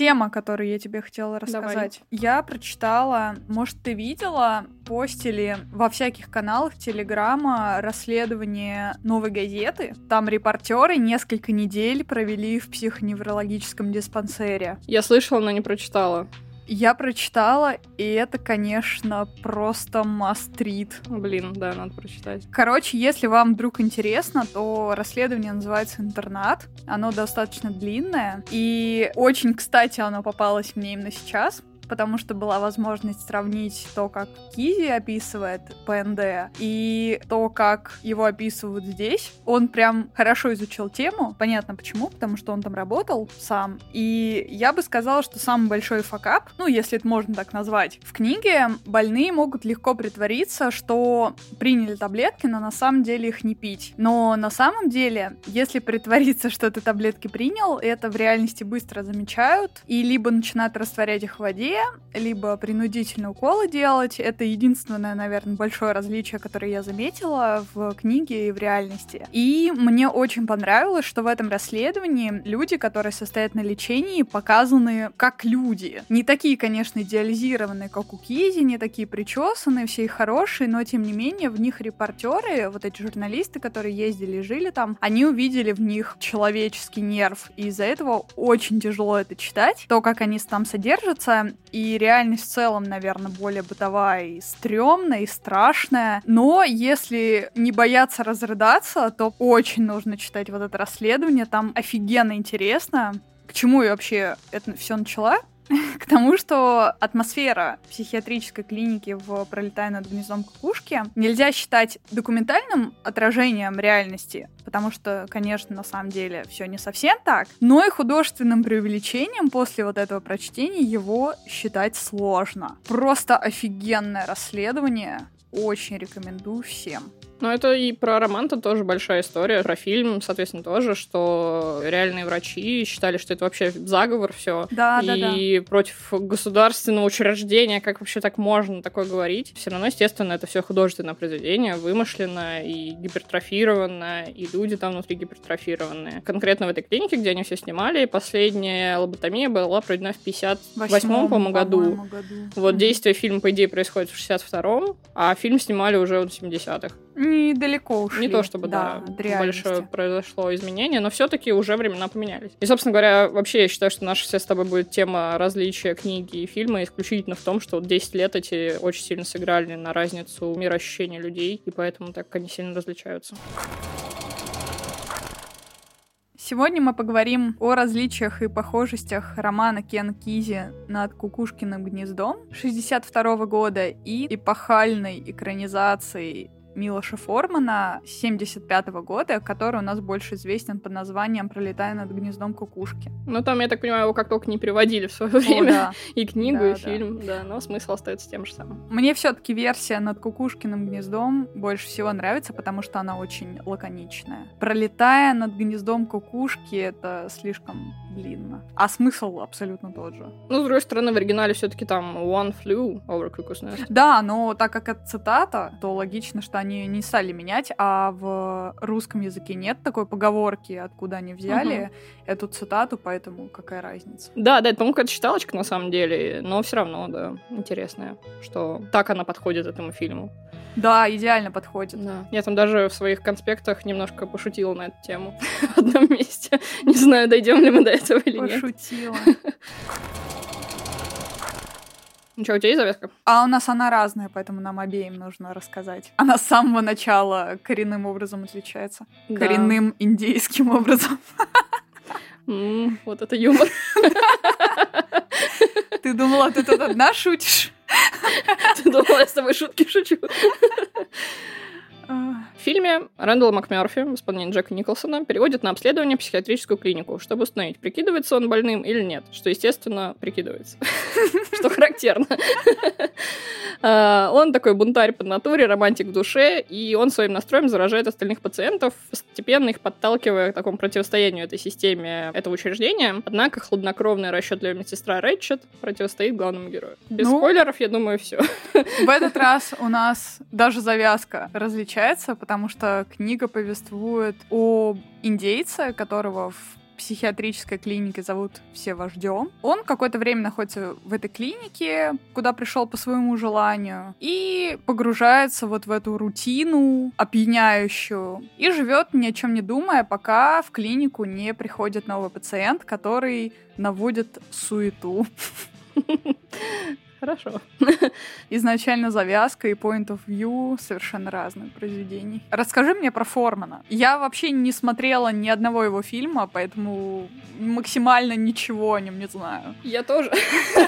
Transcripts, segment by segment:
Тема, которую я тебе хотела рассказать. Давай. Я прочитала, может, ты видела, постили во всяких каналах Телеграма расследование новой газеты. Там репортеры несколько недель провели в психоневрологическом диспансере. Я слышала, но не прочитала. Я прочитала, и это, конечно, просто мастрит. Блин, да, надо прочитать. Короче, если вам вдруг интересно, то расследование называется «Интернат». Оно достаточно длинное, и очень, кстати, оно попалось мне именно сейчас, потому что была возможность сравнить то, как Кизи описывает ПНД, и то, как его описывают здесь. Он прям хорошо изучил тему, понятно почему, потому что он там работал сам. И я бы сказала, что самый большой факап, ну, если это можно так назвать, в книге больные могут легко притвориться, что приняли таблетки, но на самом деле их не пить. Но на самом деле, если притвориться, что ты таблетки принял, это в реальности быстро замечают, и либо начинают растворять их в воде, либо принудительно уколы делать. Это единственное, наверное, большое различие, которое я заметила в книге и в реальности. И мне очень понравилось, что в этом расследовании люди, которые состоят на лечении, показаны как люди. Не такие, конечно, идеализированные, как у Кизи, не такие причесанные, все и хорошие, но тем не менее в них репортеры, вот эти журналисты, которые ездили и жили там, они увидели в них человеческий нерв, и из-за этого очень тяжело это читать, то, как они там содержатся, и реальность в целом, наверное, более бытовая и стрёмная, и страшная. Но если не бояться разрыдаться, то очень нужно читать вот это расследование. Там офигенно интересно. К чему я вообще это все начала? к тому, что атмосфера психиатрической клиники в «Пролетая над гнездом кукушки» нельзя считать документальным отражением реальности, потому что, конечно, на самом деле все не совсем так, но и художественным преувеличением после вот этого прочтения его считать сложно. Просто офигенное расследование, очень рекомендую всем. Ну, это и про роман-то тоже большая история, про фильм, соответственно, тоже, что реальные врачи считали, что это вообще заговор, все. Да, и да, да. И против государственного учреждения, как вообще так можно такое говорить? Все равно, естественно, это все художественное произведение, вымышленное и гипертрофированное, и люди там внутри гипертрофированные. Конкретно в этой клинике, где они все снимали, последняя лоботомия была проведена в 58-м, по-моему, году. году. Вот действие фильма, по идее, происходит в 62-м, а фильм снимали уже в 70-х недалеко ушли. Не то чтобы, да, да большое произошло изменение, но все-таки уже времена поменялись. И, собственно говоря, вообще я считаю, что наша вся с тобой будет тема различия книги и фильма исключительно в том, что вот 10 лет эти очень сильно сыграли на разницу мироощущения людей, и поэтому так они сильно различаются. Сегодня мы поговорим о различиях и похожестях романа Кен Кизи над Кукушкиным гнездом 62 года и эпохальной экранизации Милоша Формана 75 -го года, который у нас больше известен под названием «Пролетая над гнездом кукушки». Ну, там, я так понимаю, его как только не переводили в свое время. О, да. И книгу, да, и фильм, да. да, но смысл остается тем же самым. Мне все таки версия над кукушкиным гнездом больше всего нравится, потому что она очень лаконичная. «Пролетая над гнездом кукушки» — это слишком длинно. А смысл абсолютно тот же. Ну, с другой стороны, в оригинале все таки там «One flew over cuckoo's nest». Да, но так как это цитата, то логично, что они не стали менять, а в русском языке нет такой поговорки, откуда они взяли угу. эту цитату, поэтому какая разница? Да, да, это, по-моему, какая-то читалочка на самом деле, но все равно, да, интересная, что так она подходит этому фильму. Да, идеально подходит. Да. Я там даже в своих конспектах немножко пошутила на эту тему в одном месте. Не знаю, дойдем ли мы до этого или нет. Пошутила. Что, у тебя есть завязка? А у нас она разная, поэтому нам обеим нужно рассказать. Она с самого начала коренным образом отличается. Да. Коренным индейским образом. Mm, вот это юмор. Ты думала, ты тут одна шутишь? Ты думала, я с тобой шутки шучу? В фильме Рэндалл МакМёрфи в исполнении Джека Николсона переводит на обследование психиатрическую клинику, чтобы установить, прикидывается он больным или нет, что, естественно, прикидывается. Что характерно. А, он такой бунтарь по натуре, романтик в душе, и он своим настроем заражает остальных пациентов, постепенно их подталкивая к такому противостоянию этой системе этого учреждения. Однако хладнокровная расчетливая медсестра Рэтчет противостоит главному герою. Без ну, спойлеров, я думаю, все. В этот раз у нас даже завязка различается, потому что книга повествует о индейце, которого в психиатрической клинике зовут все вождем. Он какое-то время находится в этой клинике, куда пришел по своему желанию, и погружается вот в эту рутину опьяняющую и живет ни о чем не думая, пока в клинику не приходит новый пациент, который наводит суету. Хорошо. Изначально завязка и point of view совершенно разные произведений. Расскажи мне про Формана. Я вообще не смотрела ни одного его фильма, поэтому максимально ничего о нем не знаю. Я тоже.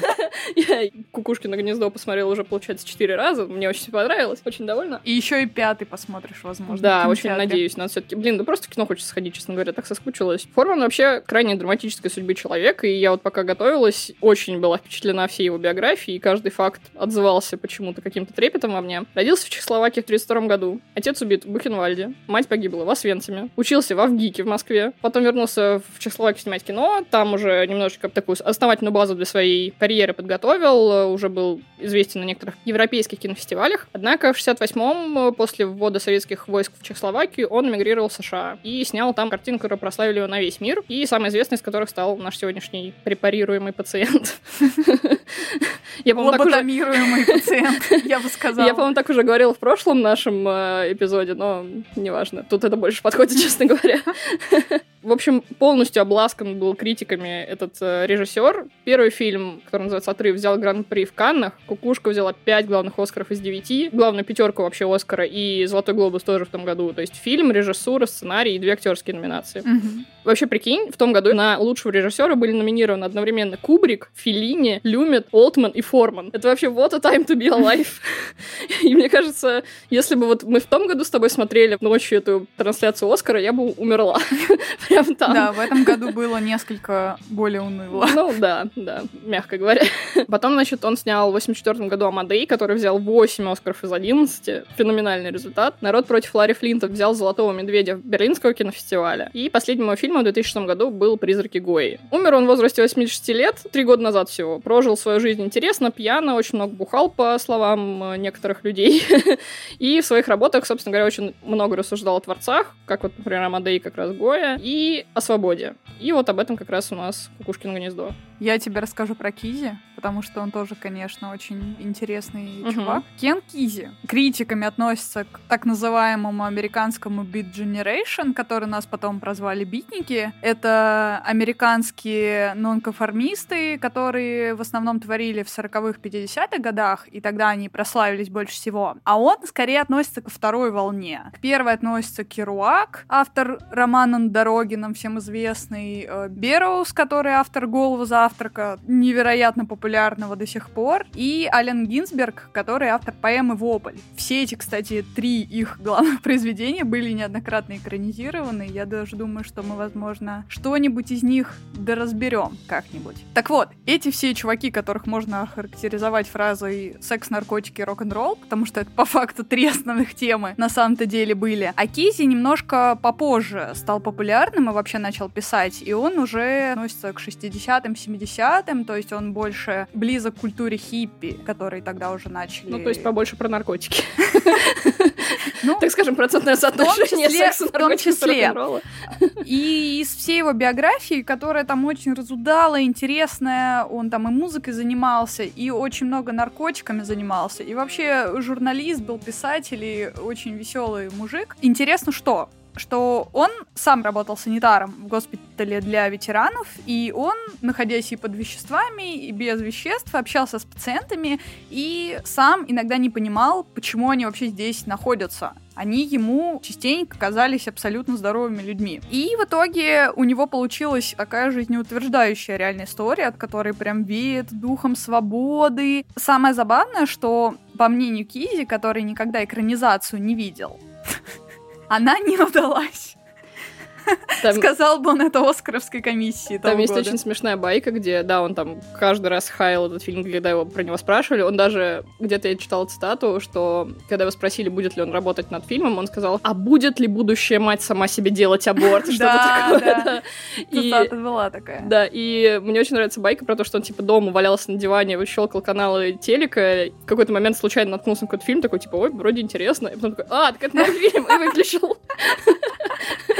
Я «Кукушкино гнездо» посмотрела уже, получается, четыре раза. Мне очень понравилось. Очень довольна. И еще и пятый посмотришь, возможно. Да, очень надеюсь. Надо все-таки... Блин, да просто в кино хочется сходить, честно говоря. Так соскучилась. Форман вообще крайне драматической судьбы человека, и я вот пока готовилась, очень была впечатлена всей его биографией, каждый факт отзывался почему-то каким-то трепетом во мне. Родился в Чехословакии в 1932 году. Отец убит в Бухенвальде. Мать погибла в Освенциме. Учился в Авгике в Москве. Потом вернулся в Чехословакию снимать кино. Там уже немножечко такую основательную базу для своей карьеры подготовил. Уже был известен на некоторых европейских кинофестивалях. Однако в 68-м, после ввода советских войск в Чехословакию, он эмигрировал в США и снял там картину, которую прославили его на весь мир. И самый известный из которых стал наш сегодняшний препарируемый пациент. Я, Лоботомируемый уже... пациент, я бы сказала. Я, по-моему, так уже говорила в прошлом нашем э, эпизоде, но неважно. Тут это больше подходит, честно говоря. В общем, полностью обласкан был критиками этот э, режиссер. Первый фильм, который называется «Отрыв», взял гран-при в Каннах. «Кукушка» взяла 5 главных Оскаров из 9. Главную пятерку вообще Оскара и «Золотой глобус» тоже в том году. То есть фильм, режиссура, сценарий и две актерские номинации. Угу. Вообще, прикинь, в том году на лучшего режиссера были номинированы одновременно Кубрик, Филини, Люмет, Олтман и Форман. Это вообще what a time to be alive. и мне кажется, если бы вот мы в том году с тобой смотрели ночью эту трансляцию Оскара, я бы умерла. Прям там. Да, в этом году было несколько более уныло. Ну да, да, мягко говоря. Потом, значит, он снял в 84 году Амадей, который взял 8 Оскаров из 11. Феноменальный результат. Народ против Ларри Флинта взял Золотого Медведя в Берлинского кинофестиваля. И последний мой фильм в 2006 году был «Призраки Гои». Умер он в возрасте 86 лет, три года назад всего. Прожил свою жизнь интересно, пьяно, очень много бухал, по словам э, некоторых людей. И в своих работах, собственно говоря, очень много рассуждал о творцах, как вот, например, Амадей как раз Гоя, и о свободе. И вот об этом как раз у нас «Кукушкино гнездо». Я тебе расскажу про Кизи, потому что он тоже, конечно, очень интересный угу. чувак. Кен Кизи критиками относится к так называемому американскому Beat Generation, который нас потом прозвали битники. Это американские нонконформисты, которые в основном творили в 40-х, 50-х годах, и тогда они прославились больше всего. А он скорее относится ко второй волне. К первой относится Керуак, автор романа «На дороге», нам всем известный, э, Бероуз, который автор «Голову завтрака», невероятно популярного до сих пор, и Ален Гинзберг, который автор поэмы «Вопль». Все эти, кстати, три их главных произведения были неоднократно экранизированы. Я даже думаю, что мы, возможно, что-нибудь из них доразберем как-нибудь. Так вот, эти все чуваки, которых можно охарактеризовать фразой «секс, наркотики, рок-н-ролл», потому что это по факту три основных темы на самом-то деле были. А Кизи немножко попозже стал популярным и вообще начал писать, и он уже относится к 60-м, 70-м, то есть он больше близок к культуре хиппи, которые тогда уже начали... Ну, то есть побольше про наркотики. Ну, так скажем, процентное соотношение секса, в том числе. И из всей его биографии, которая там очень разудала, интересная, он там и музыкой занимался, и очень много наркотиками занимался, и вообще журналист был, писатель и очень веселый мужик. Интересно, что что он сам работал санитаром в госпитале для ветеранов, и он, находясь и под веществами, и без веществ, общался с пациентами, и сам иногда не понимал, почему они вообще здесь находятся они ему частенько казались абсолютно здоровыми людьми. И в итоге у него получилась такая жизнеутверждающая реальная история, от которой прям веет духом свободы. Самое забавное, что, по мнению Кизи, который никогда экранизацию не видел, Она не удалась. Там... Сказал бы он это Оскаровской комиссии Там есть года. очень смешная байка, где, да, он там каждый раз хаял этот фильм, когда его про него спрашивали. Он даже, где-то я читала цитату, что когда его спросили, будет ли он работать над фильмом, он сказал, а будет ли будущая мать сама себе делать аборт? Что-то такое. Цитата была такая. Да, и мне очень нравится байка про то, что он типа дома валялся на диване, выщелкал каналы телека, в какой-то момент случайно наткнулся на какой-то фильм, такой, типа, ой, вроде интересно, и потом такой, а, так это мой фильм, и выключил.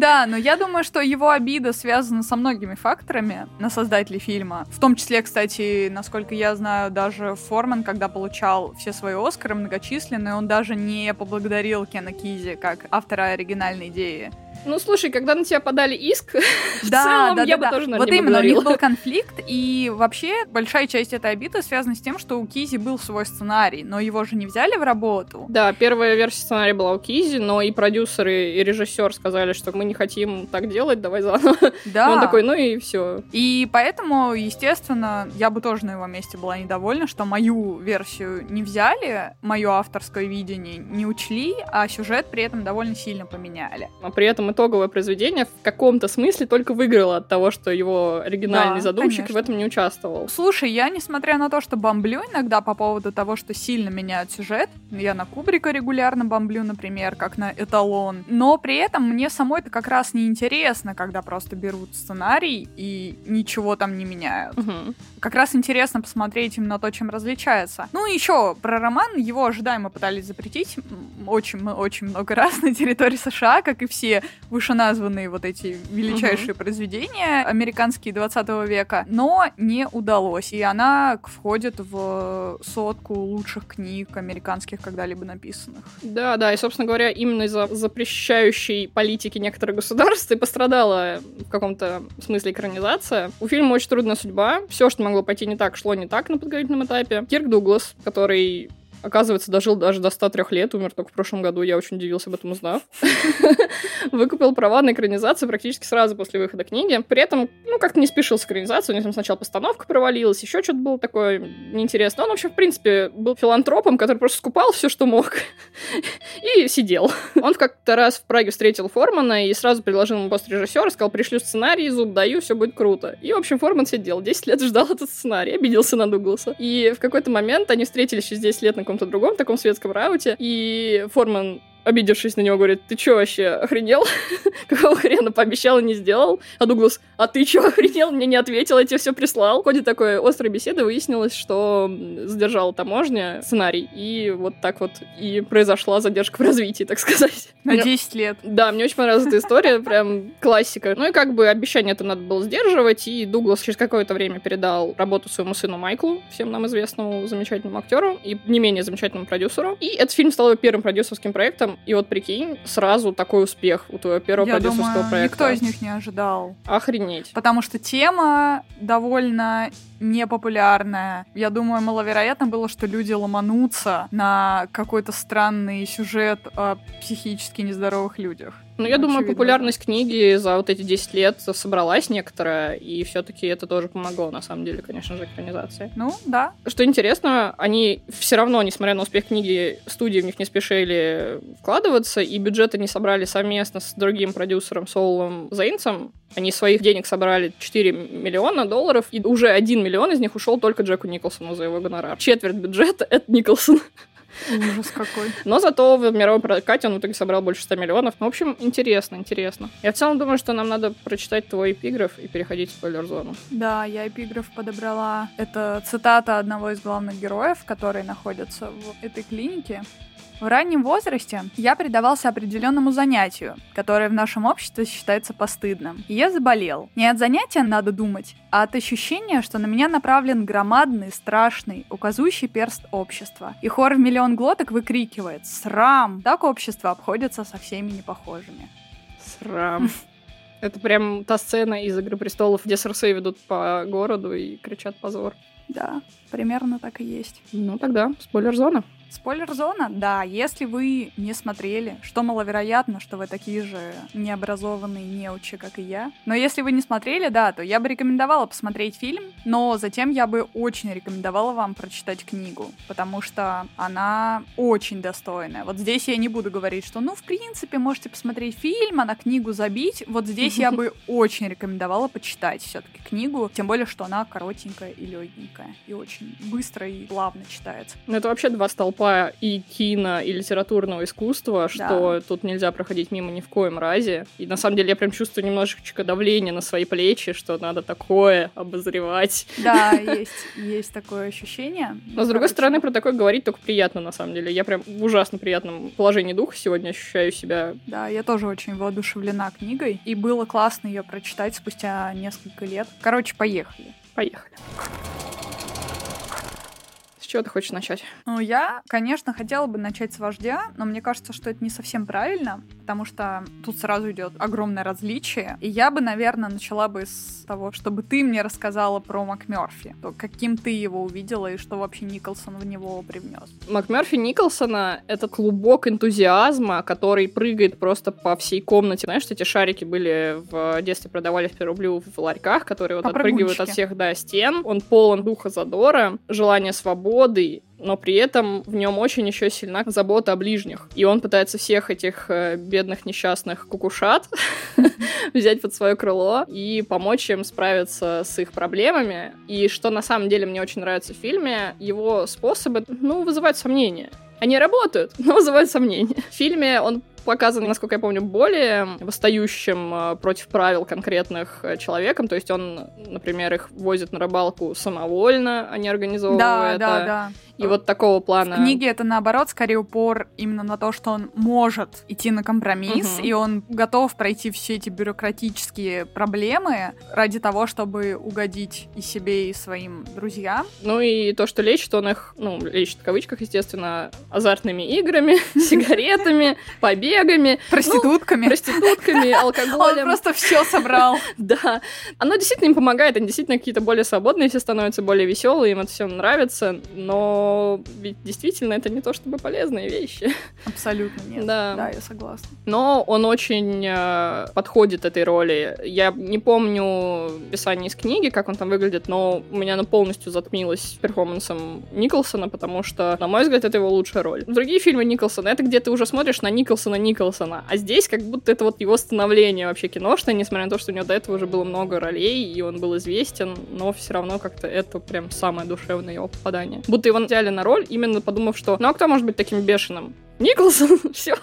Да, но я думаю, что его обида связана со многими факторами на создателей фильма. В том числе, кстати, насколько я знаю, даже Форман, когда получал все свои Оскары многочисленные, он даже не поблагодарил Кена Кизи как автора оригинальной идеи. Ну, слушай, когда на тебя подали иск, в да, целом да, я да, бы тоже, наверное, Вот именно, у благодарила. них был конфликт, и вообще большая часть этой обиды связана с тем, что у Кизи был свой сценарий, но его же не взяли в работу. Да, первая версия сценария была у Кизи, но и продюсеры, и режиссер сказали, что мы не хотим так делать, давай заново. Да. И он такой, ну и все. И поэтому, естественно, я бы тоже на его месте была недовольна, что мою версию не взяли, мое авторское видение не учли, а сюжет при этом довольно сильно поменяли. Но при этом итоговое произведение в каком-то смысле только выиграло от того, что его оригинальный Да, задумщик конечно. в этом не участвовал. Слушай, я, несмотря на то, что бомблю иногда по поводу того, что сильно меняют сюжет, я на Кубрика регулярно бомблю, например, как на эталон, но при этом мне самой это как раз не интересно, когда просто берут сценарий и ничего там не меняют. Мгм. Как раз интересно посмотреть именно то, чем различается. Ну и еще про роман, его ожидаемо пытались запретить очень, очень много раз на территории США, как и все вышеназванные вот эти величайшие произведения американские 20 века, но не удалось. И она входит в сотку лучших книг американских когда-либо написанных. Да, да, и, собственно говоря, именно из-за запрещающей политики некоторых государств и пострадала в каком-то смысле экранизация. У фильма очень трудная судьба. Все, что могло пойти не так, шло не так на подготовительном этапе. Кирк Дуглас, который Оказывается, дожил даже до 103 лет, умер только в прошлом году, я очень удивился об этом узнав. Выкупил права на экранизацию практически сразу после выхода книги. При этом, ну, как-то не спешил с экранизацией, у них там сначала постановка провалилась, еще что-то было такое неинтересное. Он вообще, в принципе, был филантропом, который просто скупал все, что мог, и сидел. Он как-то раз в Праге встретил Формана и сразу предложил ему пост режиссера, сказал, пришлю сценарий, зуб даю, все будет круто. И, в общем, Форман сидел, 10 лет ждал этот сценарий, обиделся на Дугласа. И в какой-то момент они встретились через 10 лет на каком-то другом таком светском рауте, и Форман обидевшись на него, говорит, ты чё вообще, охренел? Какого хрена пообещал и не сделал? А Дуглас, а ты чё, охренел? Мне не ответил, я тебе все прислал. В ходе такой острой беседы выяснилось, что задержала таможня сценарий, и вот так вот и произошла задержка в развитии, так сказать. На 10 лет. Да, мне очень понравилась эта история, прям классика. Ну и как бы обещание это надо было сдерживать, и Дуглас через какое-то время передал работу своему сыну Майклу, всем нам известному замечательному актеру и не менее замечательному продюсеру. И этот фильм стал его первым продюсерским проектом, и вот прикинь, сразу такой успех у твоего первого Я продюсерского думаю, проекта. никто из них не ожидал. Охренеть. Потому что тема довольно непопулярная. Я думаю, маловероятно было, что люди ломанутся на какой-то странный сюжет о психически нездоровых людях. Ну, я думаю, популярность книги за вот эти 10 лет собралась некоторая, и все-таки это тоже помогло, на самом деле, конечно же, экранизации. Ну, да. Что интересно, они все равно, несмотря на успех книги, студии в них не спешили вкладываться, и бюджеты не собрали совместно с другим продюсером Соулом Зейнсом. Они своих денег собрали 4 миллиона долларов, и уже 1 миллион из них ушел только Джеку Николсону за его гонорар. Четверть бюджета — это Николсон. Ужас какой. Но зато в мировом прокате он в итоге собрал больше 100 миллионов. Ну, в общем, интересно, интересно. Я в целом думаю, что нам надо прочитать твой эпиграф и переходить в спойлер-зону. Да, я эпиграф подобрала. Это цитата одного из главных героев, который находится в этой клинике. В раннем возрасте я предавался определенному занятию, которое в нашем обществе считается постыдным. И я заболел. Не от занятия надо думать, а от ощущения, что на меня направлен громадный, страшный, указующий перст общества. И хор в миллион глоток выкрикивает «Срам!» Так общество обходится со всеми непохожими. Срам. Это прям та сцена из «Игры престолов», где Серсей ведут по городу и кричат «позор». Да, примерно так и есть. Ну тогда спойлер-зона. Спойлер-зона? Да, если вы не смотрели, что маловероятно, что вы такие же необразованные неучи, как и я. Но если вы не смотрели, да, то я бы рекомендовала посмотреть фильм, но затем я бы очень рекомендовала вам прочитать книгу, потому что она очень достойная. Вот здесь я не буду говорить, что, ну, в принципе, можете посмотреть фильм, а на книгу забить. Вот здесь я бы очень рекомендовала почитать все-таки книгу, тем более, что она коротенькая и легенькая, и очень быстро и плавно читается. Ну, это вообще два столпа и кино, и литературного искусства, что да. тут нельзя проходить мимо ни в коем разе. И на самом деле я прям чувствую немножечко давление на свои плечи, что надо такое обозревать. Да, есть, есть такое ощущение. Но, с другой стороны, про такое говорить только приятно, на самом деле. Я прям в ужасно приятном положении духа сегодня ощущаю себя. Да, я тоже очень воодушевлена книгой, и было классно ее прочитать спустя несколько лет. Короче, поехали. Поехали. С чего ты хочешь начать? Ну, я, конечно, хотела бы начать с вождя, но мне кажется, что это не совсем правильно, потому что тут сразу идет огромное различие. И я бы, наверное, начала бы с того, чтобы ты мне рассказала про МакМерфи. То, каким ты его увидела и что вообще Николсон в него привнес. МакМерфи Николсона — это клубок энтузиазма, который прыгает просто по всей комнате. Знаешь, эти шарики были в детстве продавали в рублю в ларьках, которые вот отпрыгивают от всех, да, стен. Он полон духа задора, желания свободы, но при этом в нем очень еще сильна забота о ближних. И он пытается всех этих э, бедных несчастных кукушат взять под свое крыло и помочь им справиться с их проблемами. И что на самом деле мне очень нравится в фильме, его способы, ну, вызывают сомнения. Они работают, но вызывают сомнения. В фильме он показан, насколько я помню, более восстающим э, против правил конкретных э, человеком. То есть он, например, их возит на рыбалку самовольно, а не организовывая да, это. Да, да. И вот такого плана. В книге это наоборот скорее упор именно на то, что он может идти на компромисс, угу. и он готов пройти все эти бюрократические проблемы ради того, чтобы угодить и себе, и своим друзьям. Ну и то, что лечит он их, ну, лечит в кавычках, естественно, азартными играми, сигаретами, побегами побегами. Проститутками. Ну, проститутками, алкоголем. Он просто все собрал. Да. Оно действительно им помогает, они действительно какие-то более свободные, все становятся более веселые, им это все нравится, но ведь действительно это не то чтобы полезные вещи. Абсолютно нет. Да. Да, я согласна. Но он очень э, подходит этой роли. Я не помню описание из книги, как он там выглядит, но у меня оно полностью затмилось перформансом Николсона, потому что, на мой взгляд, это его лучшая роль. Другие фильмы Николсона, это где ты уже смотришь на Николсона Николсона. А здесь как будто это вот его становление вообще киношное, несмотря на то, что у него до этого уже было много ролей, и он был известен, но все равно как-то это прям самое душевное его попадание. Будто его взяли на роль, именно подумав, что ну а кто может быть таким бешеным? Николсон, все.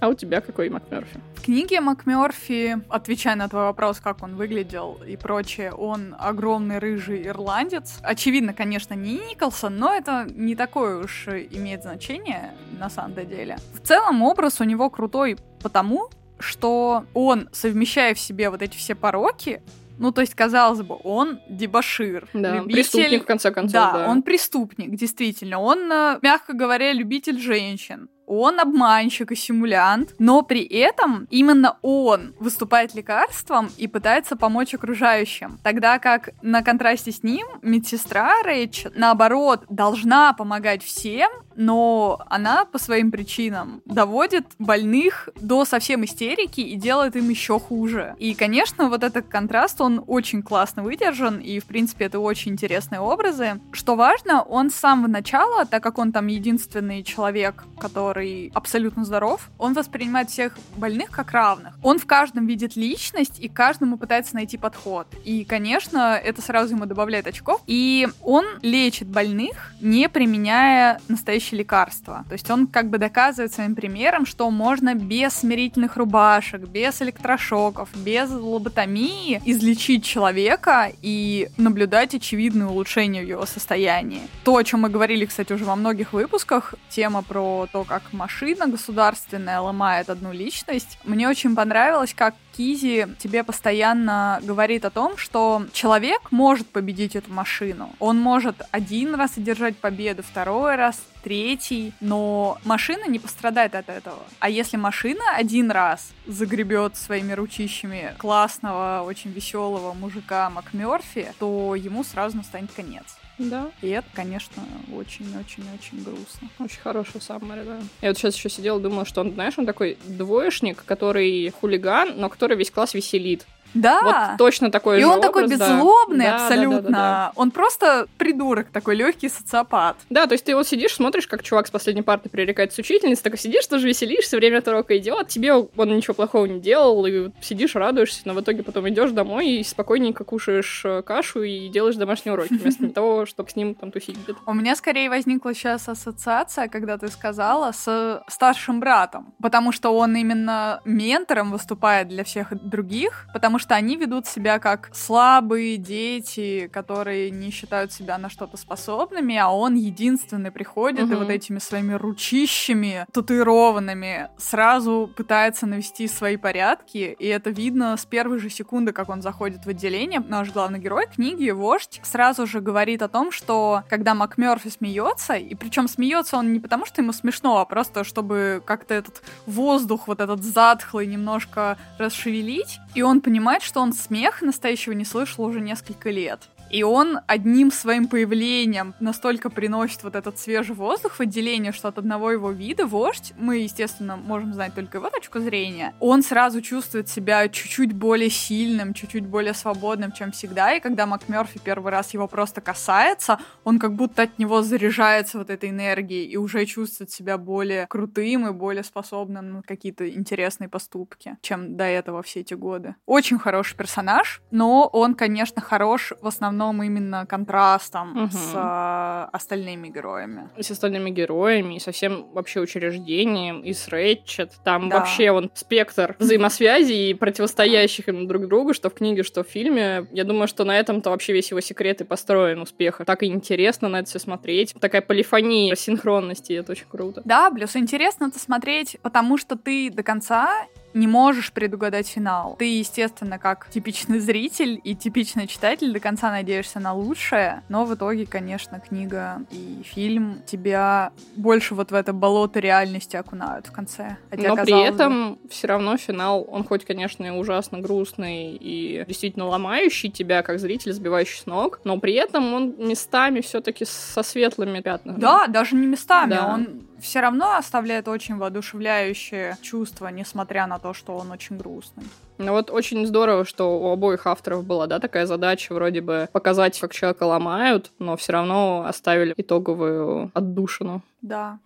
А у тебя какой МакМерфи? В книге МакМерфи, отвечая на твой вопрос, как он выглядел и прочее, он огромный рыжий ирландец. Очевидно, конечно, не Николсон, но это не такое уж имеет значение на самом деле. В целом образ у него крутой потому, что он, совмещая в себе вот эти все пороки, ну, то есть, казалось бы, он дебашир. Да, любитель... преступник, в конце концов. Да, да, он преступник, действительно. Он, э, мягко говоря, любитель женщин он обманщик и симулянт, но при этом именно он выступает лекарством и пытается помочь окружающим. Тогда как на контрасте с ним медсестра Рэйч, наоборот, должна помогать всем, но она по своим причинам доводит больных до совсем истерики и делает им еще хуже. И, конечно, вот этот контраст, он очень классно выдержан, и, в принципе, это очень интересные образы. Что важно, он с самого начала, так как он там единственный человек, который абсолютно здоров, он воспринимает всех больных как равных. Он в каждом видит личность и каждому пытается найти подход. И, конечно, это сразу ему добавляет очков. И он лечит больных, не применяя настоящие лекарства. То есть он как бы доказывает своим примером, что можно без смирительных рубашек, без электрошоков, без лоботомии излечить человека и наблюдать очевидное улучшение в его состоянии. То, о чем мы говорили, кстати, уже во многих выпусках, тема про то, как машина государственная ломает одну личность. Мне очень понравилось, как Кизи тебе постоянно говорит о том, что человек может победить эту машину. Он может один раз одержать победу, второй раз, третий, но машина не пострадает от этого. А если машина один раз загребет своими ручищами классного, очень веселого мужика МакМерфи, то ему сразу настанет конец. Да. И это, конечно, очень-очень-очень грустно. Очень хороший саммари, да. Я вот сейчас еще сидела, думала, что он, знаешь, он такой двоечник, который хулиган, но который весь класс веселит. Да. Вот точно такой И он такой образ, да. беззлобный Да, абсолютно. да, да, да. Он просто придурок такой, легкий социопат. Да, то есть ты вот сидишь, смотришь, как чувак с последней парты пререкается с учительницей, такой сидишь, тоже веселишься, время от урока идет, тебе он ничего плохого не делал, и сидишь, радуешься, но в итоге потом идешь домой и спокойненько кушаешь э, кашу и делаешь домашние уроки, вместо того, чтобы с ним там тусить. У меня скорее возникла сейчас ассоциация, когда ты сказала, с старшим братом. Потому что он именно ментором выступает для всех других, потому что они ведут себя как слабые дети, которые не считают себя на что-то способными, а он единственный приходит и Мгм. вот этими своими ручищами татуированными сразу пытается навести свои порядки, и это видно с первой же секунды, как он заходит в отделение. Наш главный герой книги, вождь, сразу же говорит о том, что когда МакМерфи смеется, и причем смеется он не потому, что ему смешно, а просто чтобы как-то этот воздух, вот этот затхлый немножко расшевелить, и он понимает, что он смех настоящего не слышал уже несколько лет. И он одним своим появлением настолько приносит вот этот свежий воздух в отделение, что от одного его вида вождь, мы, естественно, можем знать только его точку зрения, он сразу чувствует себя чуть-чуть более сильным, чуть-чуть более свободным, чем всегда. И когда МакМерфи первый раз его просто касается, он как будто от него заряжается вот этой энергией и уже чувствует себя более крутым и более способным на какие-то интересные поступки, чем до этого все эти годы. Очень хороший персонаж, но он, конечно, хорош в основном именно контрастом Мгм. с а, остальными героями. И с остальными героями, и со всем вообще учреждением, и с Рэтчет. Там Да. вообще он спектр взаимосвязей и противостоящих им друг другу, что в книге, что в фильме. Я думаю, что на этом-то вообще весь его секрет и построен успеха. Так и интересно на это все смотреть. Такая полифония синхронности, это очень круто. Да, плюс интересно это смотреть, потому что ты до конца не можешь предугадать финал. Ты, естественно, как типичный зритель и типичный читатель до конца надеешься на лучшее, но в итоге, конечно, книга и фильм тебя больше вот в это болото реальности окунают в конце. Хотя, Но при казалось бы, этом все равно финал, он хоть, конечно, и ужасно грустный и действительно ломающий тебя, как зритель, сбивающий с ног, но при этом он местами все-таки со светлыми пятнами. Да, даже не местами. Да. Он все равно оставляет очень воодушевляющее чувство, несмотря на то, что он очень грустный. Ну вот очень здорово, что у обоих авторов была, да, такая задача вроде бы показать, как человека ломают, но все равно оставили итоговую отдушину. Да.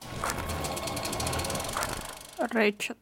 Рэчет.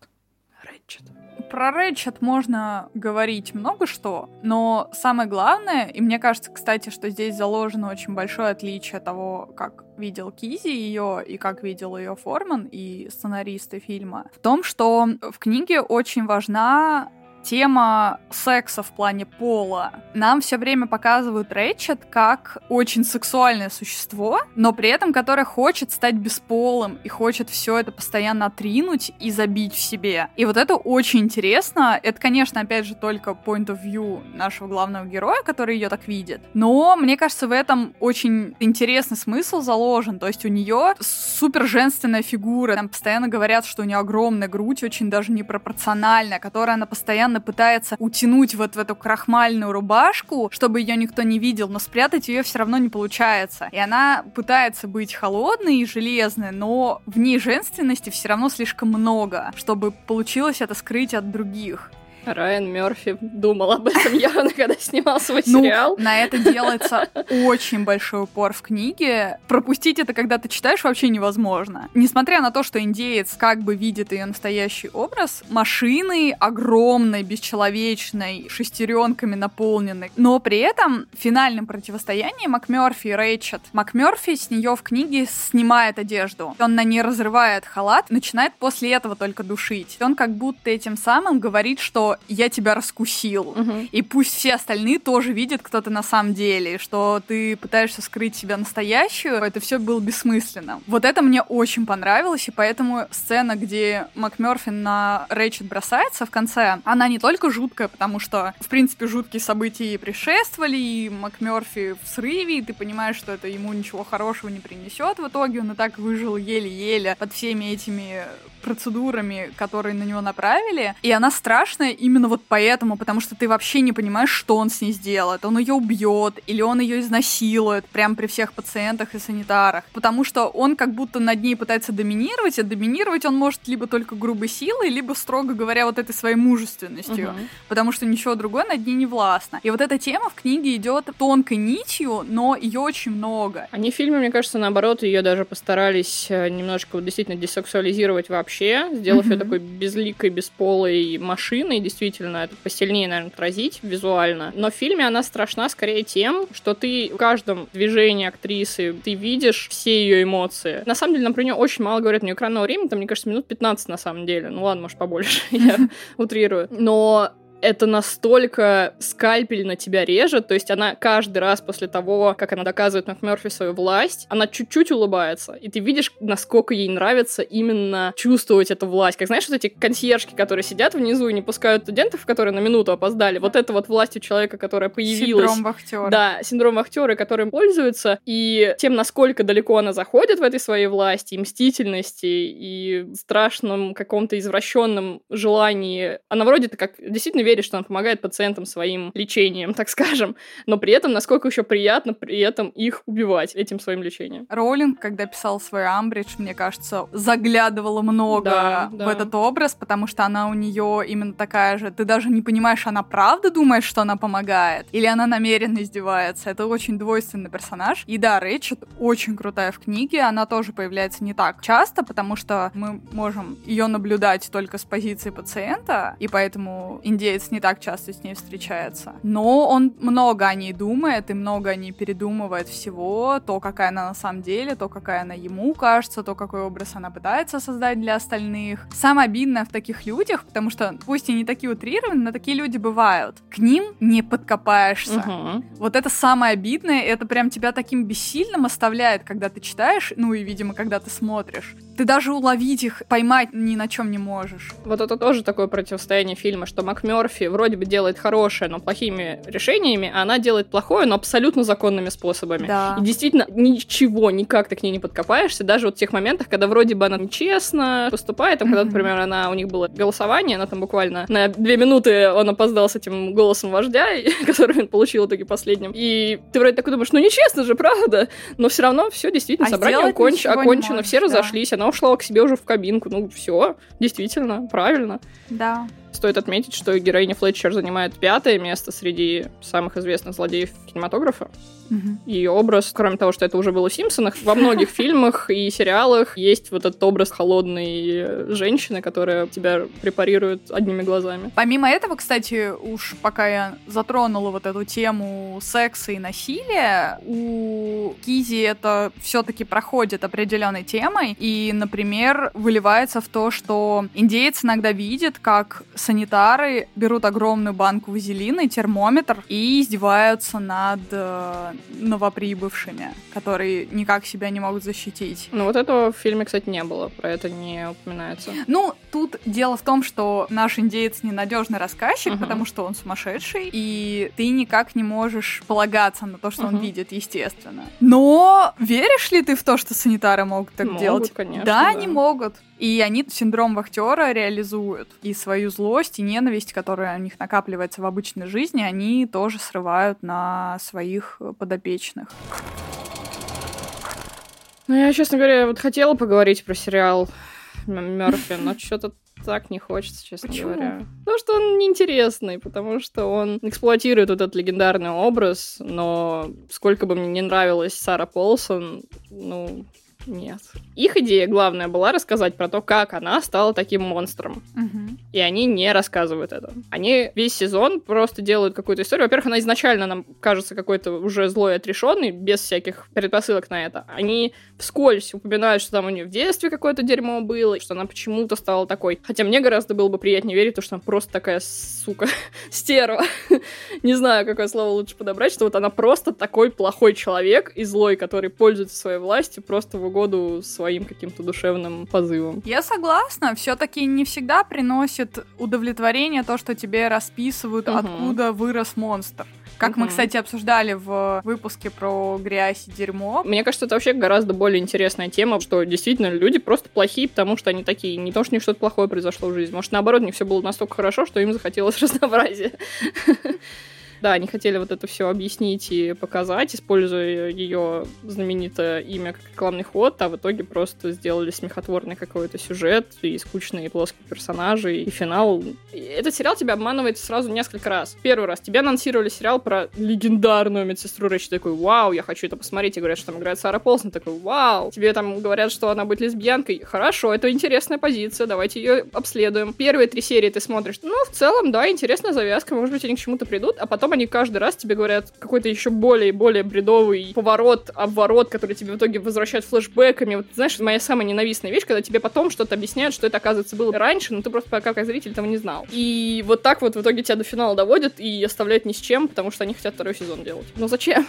Рэтчет. Про Рэчет можно говорить много что, но самое главное, и мне кажется, кстати, что здесь заложено очень большое отличие того, как видел Кизи ее и как видел ее Форман и сценаристы фильма, в том, что в книге очень важна тема секса в плане пола. Нам все время показывают Рэчет как очень сексуальное существо, но при этом которое хочет стать бесполым и хочет все это постоянно отринуть и забить в себе. И вот это очень интересно. Это, конечно, опять же, только point of view нашего главного героя, который ее так видит. Но мне кажется, в этом очень интересный смысл заложен. То есть у нее супер женственная фигура. Там постоянно говорят, что у нее огромная грудь, очень даже непропорциональная, которая она постоянно пытается утянуть вот в эту крахмальную рубашку, чтобы ее никто не видел, но спрятать ее все равно не получается. И она пытается быть холодной и железной, но в ней женственности все равно слишком много, чтобы получилось это скрыть от других. Райан Мерфи думал об этом явно, когда снимал свой Ну, сериал. на это делается очень большой упор в книге. Пропустить это, когда ты читаешь, вообще невозможно. Несмотря на то, что индеец как бы видит ее настоящий образ, машины огромной, бесчеловечной, шестеренками наполненной, но при этом в финальном противостоянии МакМерфи и Рэйчет. МакМерфи с нее в книге снимает одежду. Он на ней разрывает халат, начинает после этого только душить. Он как будто этим самым говорит, что что я тебя раскусил. Мгм. И пусть все остальные тоже видят, кто ты на самом деле, и что ты пытаешься скрыть себя настоящую, это все было бессмысленно. Вот это мне очень понравилось, и поэтому сцена, где МакМёрфи на Рэйчет бросается в конце, она не только жуткая, потому что, в принципе, жуткие события ей предшествовали, и МакМёрфи в срыве, и ты понимаешь, что это ему ничего хорошего не принесет. В итоге он и так выжил еле-еле под всеми этими процедурами, которые на него направили. И она страшная именно вот поэтому, потому что ты вообще не понимаешь, что он с ней сделает. Он ее убьет, или он ее изнасилует прямо при всех пациентах и санитарах. Потому что он как будто над ней пытается доминировать, а доминировать он может либо только грубой силой, либо, строго говоря, вот этой своей мужественностью. Мгм. Потому что ничего другое над ней не властно. И вот эта тема в книге идет тонкой нитью, но ее очень много. Они в фильме, мне кажется, наоборот, ее даже постарались э, немножко вот действительно десексуализировать вообще, сделав ее Мгм. такой безликой, бесполой машиной, действительно, это посильнее, наверное, отразить визуально. Но в фильме она страшна скорее тем, что ты в каждом движении актрисы, ты видишь все ее эмоции. На самом деле, нам про нее очень мало говорят, у нее экранного времени, там, мне кажется, минут 15 на самом деле. Ну ладно, может, побольше, я утрирую. Но это настолько скальпель на тебя режет, то есть она каждый раз после того, как она доказывает МакМерфи свою власть, она чуть-чуть улыбается, и ты видишь, насколько ей нравится именно чувствовать эту власть. Как знаешь, вот эти консьержки, которые сидят внизу и не пускают студентов, которые на минуту опоздали, вот это вот власть у человека, которая появилась. Синдром вахтера. Да, синдром вахтера, которым пользуются, и тем, насколько далеко она заходит в этой своей власти, и мстительности, и страшном каком-то извращенном желании. Она вроде-то как действительно верит, что она помогает пациентам своим лечением, так скажем, но при этом насколько еще приятно при этом их убивать этим своим лечением. Роулинг, когда писал свой Амбридж, мне кажется, заглядывала много Да, в да. этот образ, потому что она у нее именно такая же. Ты даже не понимаешь, она правда думает, что она помогает, или она намеренно издевается. Это очень двойственный персонаж. И да, Рэйчет очень крутая в книге. Она тоже появляется не так часто, потому что мы можем ее наблюдать только с позиции пациента, и поэтому индеец не так часто с ней встречается. Но он много о ней думает и много о ней передумывает всего, то, какая она на самом деле, то, какая она ему кажется, то, какой образ она пытается создать для остальных. Самое обидное в таких людях, потому что пусть и не такие утрированные, но такие люди бывают. К ним не подкопаешься. Мгм. Вот это самое обидное, это прям тебя таким бессильным оставляет, когда ты читаешь, ну и, видимо, когда ты смотришь. Ты даже уловить их, поймать ни на чем не можешь. Вот это тоже такое противостояние фильма, что МакМерфи вроде бы делает хорошее, но плохими решениями, а она делает плохое, но абсолютно законными способами. Да. И действительно, ничего, никак ты к ней не подкопаешься, даже вот в тех моментах, когда вроде бы она нечестно поступает, там, когда, например, она, у них было голосование, она там буквально на две минуты он опоздал с этим голосом вождя, который он получил в итоге последним. И ты вроде такой думаешь, ну нечестно же, правда? Но все равно все действительно, А собрание оконч- окончено, можешь, все да. разошлись, она ушла к себе уже в кабинку, ну все, действительно, правильно. Да. Стоит отметить, что героиня Флетчер занимает пятое место среди самых известных злодеев кинематографа. Мгм. Ее образ, кроме того, что это уже было в Симпсонах, во многих фильмах и сериалах есть вот этот образ холодной женщины, которая тебя препарирует одними глазами. Помимо этого, кстати, уж пока я затронула вот эту тему секса и насилия, у Кизи это все-таки проходит определенной темой. И, например, выливается в то, что индеец иногда видит, как санитары берут огромную банку вазелина и термометр и издеваются над э, новоприбывшими, которые никак себя не могут защитить. Ну вот этого в фильме, кстати, не было, про это не упоминается. Ну, тут дело в том, что наш индеец ненадежный рассказчик, Мгм. потому что он сумасшедший, и ты никак не можешь полагаться на то, что он Мгм. видит, естественно. Но веришь ли ты в то, что санитары могут так Могут, делать? конечно, да, да. они могут. И они синдром вахтера реализуют. И свою злость и ненависть, которая у них накапливается в обычной жизни, они тоже срывают на своих подопечных. Ну, я, честно говоря, вот хотела поговорить про сериал Мерфи, но что-то так не хочется, честно Почему? говоря. Потому что он неинтересный, потому что он эксплуатирует вот этот легендарный образ, но сколько бы мне не нравилась Сара Полсон, ну, нет. Их идея главная была рассказать про то, как она стала таким монстром. Мгм. И они не рассказывают это. Они весь сезон просто делают какую-то историю. Во-первых, она изначально нам кажется какой-то уже злой отрешенный, без всяких предпосылок на это. Они вскользь упоминают, что там у нее в детстве какое-то дерьмо было, что она почему-то стала такой. Хотя мне гораздо было бы приятнее верить, то, что она просто такая, сука, стерва. Не знаю, какое слово лучше подобрать, что вот она просто такой плохой человек и злой, который пользуется своей властью просто в угоду своим каким-то душевным позывам. Я согласна, все-таки не всегда приносит удовлетворение то, что тебе расписывают, угу. откуда вырос монстр. Как угу. мы, кстати, обсуждали в выпуске про грязь и дерьмо. Мне кажется, это вообще гораздо более интересная тема, что действительно люди просто плохие, потому что они такие. Не то, что у них что-то плохое произошло в жизни. Может, наоборот, них все было настолько хорошо, что им захотелось разнообразия. Да, они хотели вот это все объяснить и показать, используя ее знаменитое имя как рекламный ход, а в итоге просто сделали смехотворный какой-то сюжет и скучные плоские персонажи, и финал. Этот сериал тебя обманывает сразу несколько раз. Первый раз тебе анонсировали сериал про легендарную медсестру Рэйч, такой, вау, я хочу это посмотреть, и говорят, что там играет Сара Полсон, такой, вау. Тебе там говорят, что она будет лесбиянкой, хорошо, это интересная позиция, давайте ее обследуем. Первые три серии ты смотришь, ну, в целом, да, интересная завязка, может быть, они к чему-то придут, а потом потом они каждый раз тебе говорят какой-то еще более и более бредовый поворот, обворот, который тебе в итоге возвращают флешбэками. Вот знаешь, моя самая ненавистная вещь, когда тебе потом что-то объясняют, что это, оказывается, было раньше, но ты просто пока как зритель этого не знал. И вот так вот в итоге тебя до финала доводят и оставляют ни с чем, потому что они хотят второй сезон делать. Но зачем?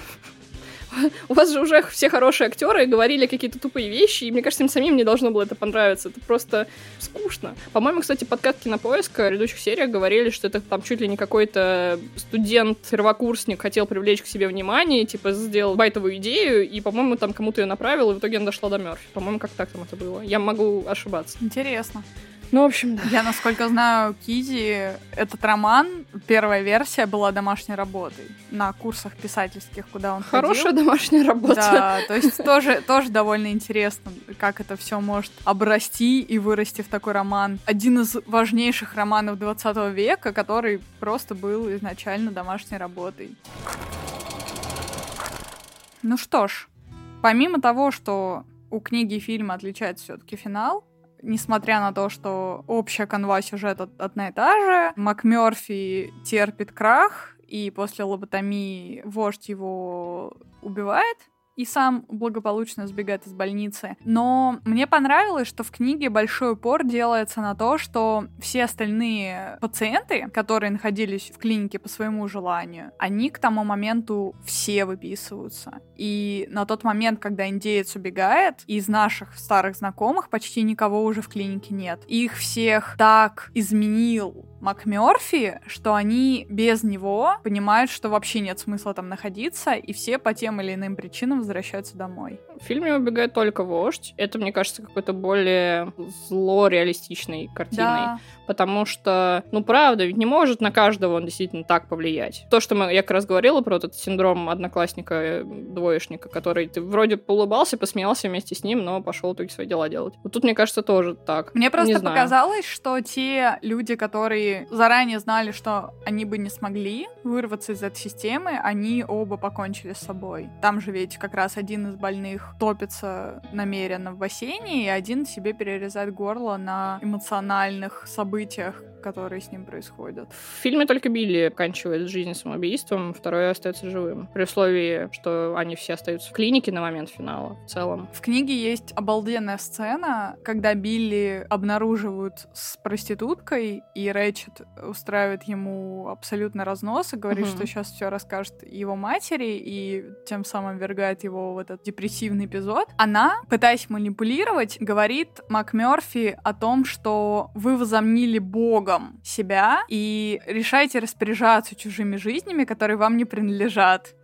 У вас же уже все хорошие актеры говорили какие-то тупые вещи, и мне кажется, им самим не должно было это понравиться. Это просто скучно. По-моему, кстати, подкатки на поиск в предыдущих сериях говорили, что это там чуть ли не какой-то студент-первокурсник хотел привлечь к себе внимание, типа сделал байтовую идею, и, по-моему, там кому-то ее направил, и в итоге она дошла до Мерфи. По-моему, как так там это было. Я могу ошибаться. Интересно. Ну, в общем, да. Я, насколько знаю, Кизи, этот роман, первая версия была домашней работой на курсах писательских, куда он Хорошая ходил. домашняя работа. Да, то есть тоже, тоже довольно интересно, как это все может обрасти и вырасти в такой роман. Один из важнейших романов 20 века, который просто был изначально домашней работой. Ну что ж, помимо того, что у книги и фильма отличается все-таки финал, несмотря на то, что общая канва сюжета одна и та же, МакМёрфи терпит крах, и после лоботомии вождь его убивает, и сам благополучно сбегает из больницы. Но мне понравилось, что в книге большой упор делается на то, что все остальные пациенты, которые находились в клинике по своему желанию, они к тому моменту все выписываются. И на тот момент, когда индеец убегает, из наших старых знакомых почти никого уже в клинике нет. Их всех так изменил МакМёрфи, что они без него понимают, что вообще нет смысла там находиться, и все по тем или иным причинам возвращаются домой. В фильме убегает только вождь. Это, мне кажется, какой-то более зло реалистичной картиной. Да. Потому что, ну, правда, ведь не может на каждого он действительно так повлиять. То, что мы, я как раз говорила про этот синдром одноклассника-двоечника, который ты вроде улыбался, посмеялся вместе с ним, но пошел только свои дела делать. Вот тут, мне кажется, тоже так. Мне просто показалось, что те люди, которые заранее знали, что они бы не смогли вырваться из этой системы, они оба покончили с собой. Там же ведь как раз один из больных топится намеренно в бассейне, и один себе перерезает горло на эмоциональных событиях, которые с ним происходят. В фильме только Билли оканчивает жизнь самоубийством, второй остается живым. При условии, что они все остаются в клинике на момент финала в целом. В книге есть обалденная сцена, когда Билли обнаруживают с проституткой, и Рэчет устраивает ему абсолютно разнос и говорит, угу. что сейчас все расскажет его матери, и тем самым вергает его в этот депрессивный эпизод. Она, пытаясь манипулировать, говорит МакМёрфи о том, что вы возомнили Бога богом себя и решаете распоряжаться чужими жизнями, которые вам не принадлежат.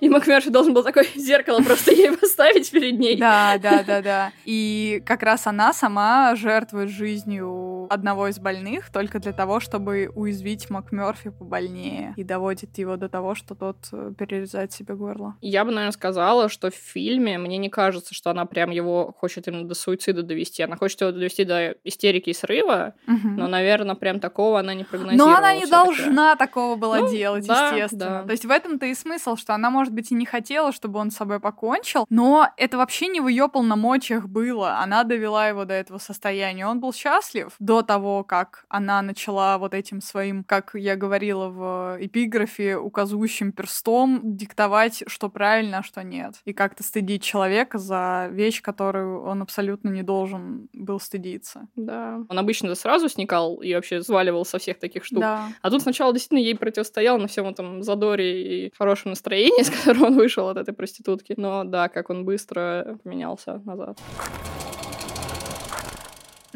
И МакМерфи должен был такое зеркало просто ей поставить перед ней. Да, да, да, да. И как раз она сама жертвует жизнью одного из больных только для того, чтобы уязвить МакМерфи побольнее и доводит его до того, что тот э, перерезает себе горло. Я бы, наверное, сказала, что в фильме мне не кажется, что она прям его хочет именно до суицида довести. Она хочет его довести до истерики и срыва, угу. но, наверное, прям такого она не прогнозировала. Но она не должна такого была ну, делать, да, естественно. Да. То есть в этом-то и смысл, что она, может быть, и не хотела, чтобы он с собой покончил, но это вообще не в ее полномочиях было. Она довела его до этого состояния. Он был счастлив до того, как она начала вот этим своим, как я говорила в эпиграфе, указывающим перстом диктовать, что правильно, а что нет. И как-то стыдить человека за вещь, которую он абсолютно не должен был стыдиться. Да. Он обычно сразу сникал и вообще сваливал со всех таких штук. Да. А тут сначала действительно ей противостоял на всем этом задоре и хорошем настроении, с которого он вышел от этой проститутки. Но да, как он быстро поменялся назад.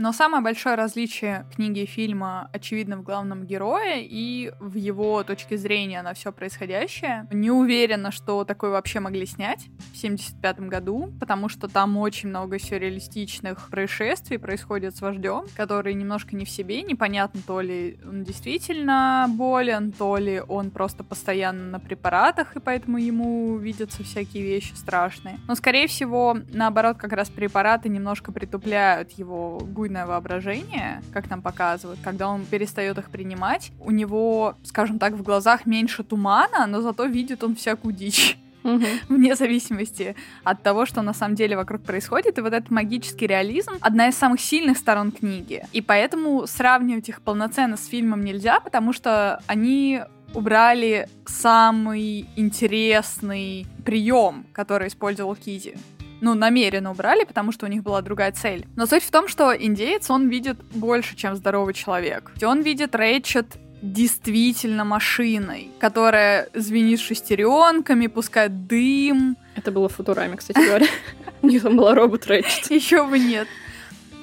Но самое большое различие книги и фильма очевидно в главном герое и в его точке зрения на все происходящее. Не уверена, что такое вообще могли снять в 75 году, потому что там очень много сюрреалистичных происшествий происходит с вождем, который немножко не в себе, непонятно, то ли он действительно болен, то ли он просто постоянно на препаратах, и поэтому ему видятся всякие вещи страшные. Но, скорее всего, наоборот, как раз препараты немножко притупляют его буйное воображение, как нам показывают, когда он перестает их принимать, у него, скажем так, в глазах меньше тумана, но зато видит он всякую дичь. Мгм. Вне зависимости от того, что на самом деле вокруг происходит. И вот этот магический реализм — одна из самых сильных сторон книги. И поэтому сравнивать их полноценно с фильмом нельзя, потому что они убрали самый интересный прием, который использовал Кизи ну, намеренно убрали, потому что у них была другая цель. Но суть в том, что индеец, он видит больше, чем здоровый человек. Он видит Рэйчет действительно машиной, которая звенит шестеренками, пускает дым. Это было в Футураме, кстати говоря. У них там была робот Рэтчет. Еще бы нет.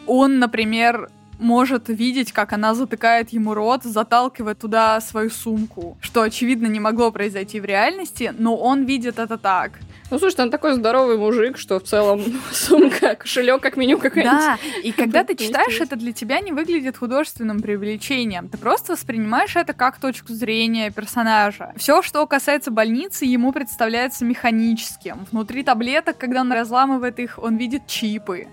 Он, например, может видеть, как она затыкает ему рот, заталкивает туда свою сумку, что, очевидно, не могло произойти в реальности, но он видит это так. Ну, слушай, он такой здоровый мужик, что в целом сумка, кошелек как меню какая-нибудь. Да, и когда ты читаешь, это для тебя не выглядит художественным привлечением. Ты просто воспринимаешь это как точку зрения персонажа. Все, что касается больницы, ему представляется механическим. Внутри таблеток, когда он разламывает их, он видит чипы.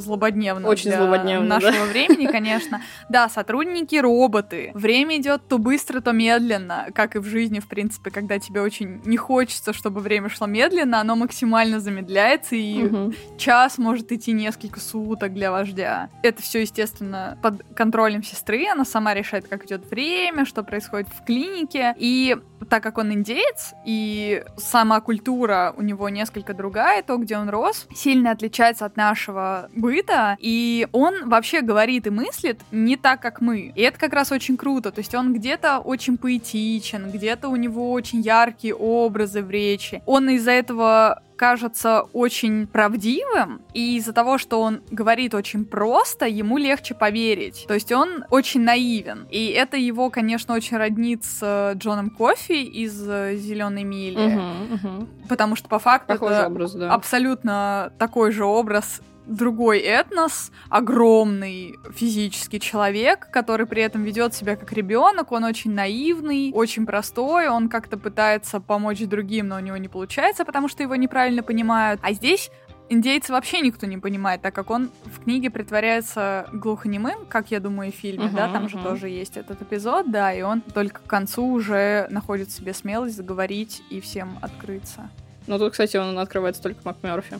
Злободневно. Очень для злободневно, нашего времени, конечно. Да, сотрудники роботы. Время идет то быстро, то медленно, как и в жизни, в принципе, когда тебе очень не хочется, чтобы время шло медленно, оно максимально замедляется, и Мгм. час может идти несколько суток для вождя. Это все, естественно, под контролем сестры. Она сама решает, как идет время, что происходит в клинике. И так как он индеец, и сама культура у него несколько другая, то, где он рос, сильно отличается от нашего быта. И он вообще говорит и мыслит не так, как мы. И это как раз очень круто. То есть он где-то очень поэтичен, где-то у него очень яркие образы в речи. Он из-за этого кажется очень правдивым, и из-за того, что он говорит очень просто, ему легче поверить. То есть он очень наивен. И это его, конечно, очень роднит с э, Джоном Кофи из Зеленой мили. Мгм, мгм. Потому что по факту Похожий это образ, да. абсолютно такой же образ другой этнос, огромный физический человек, который при этом ведет себя как ребенок, он очень наивный, очень простой, он как-то пытается помочь другим, но у него не получается, потому что его неправильно понимают. А здесь индейца вообще никто не понимает, так как он в книге притворяется глухонемым, как я думаю, и в фильме, Мгм, да, там же мгм. тоже есть этот эпизод, да, и он только к концу уже находит в себе смелость заговорить и всем открыться. Ну, тут, кстати, он открывается только МакМёрфи.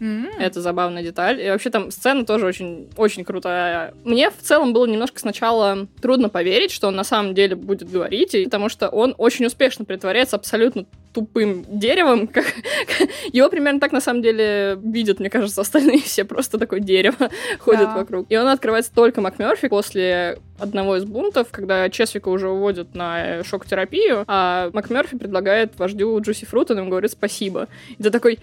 М. Это забавная деталь. И вообще там сцена тоже очень, очень крутая. Мне в целом было немножко сначала трудно поверить, что он на самом деле будет говорить, и- потому что он очень успешно притворяется абсолютно тупым деревом. Как... Его примерно так на самом деле видят, мне кажется, остальные все просто такое дерево ходят вокруг. И он открывается только МакМёрфи после одного из бунтов, когда Чесвика уже уводят на шок-терапию, а МакМёрфи предлагает вождю Джуси Фрут, он ему говорит спасибо. И ты такой,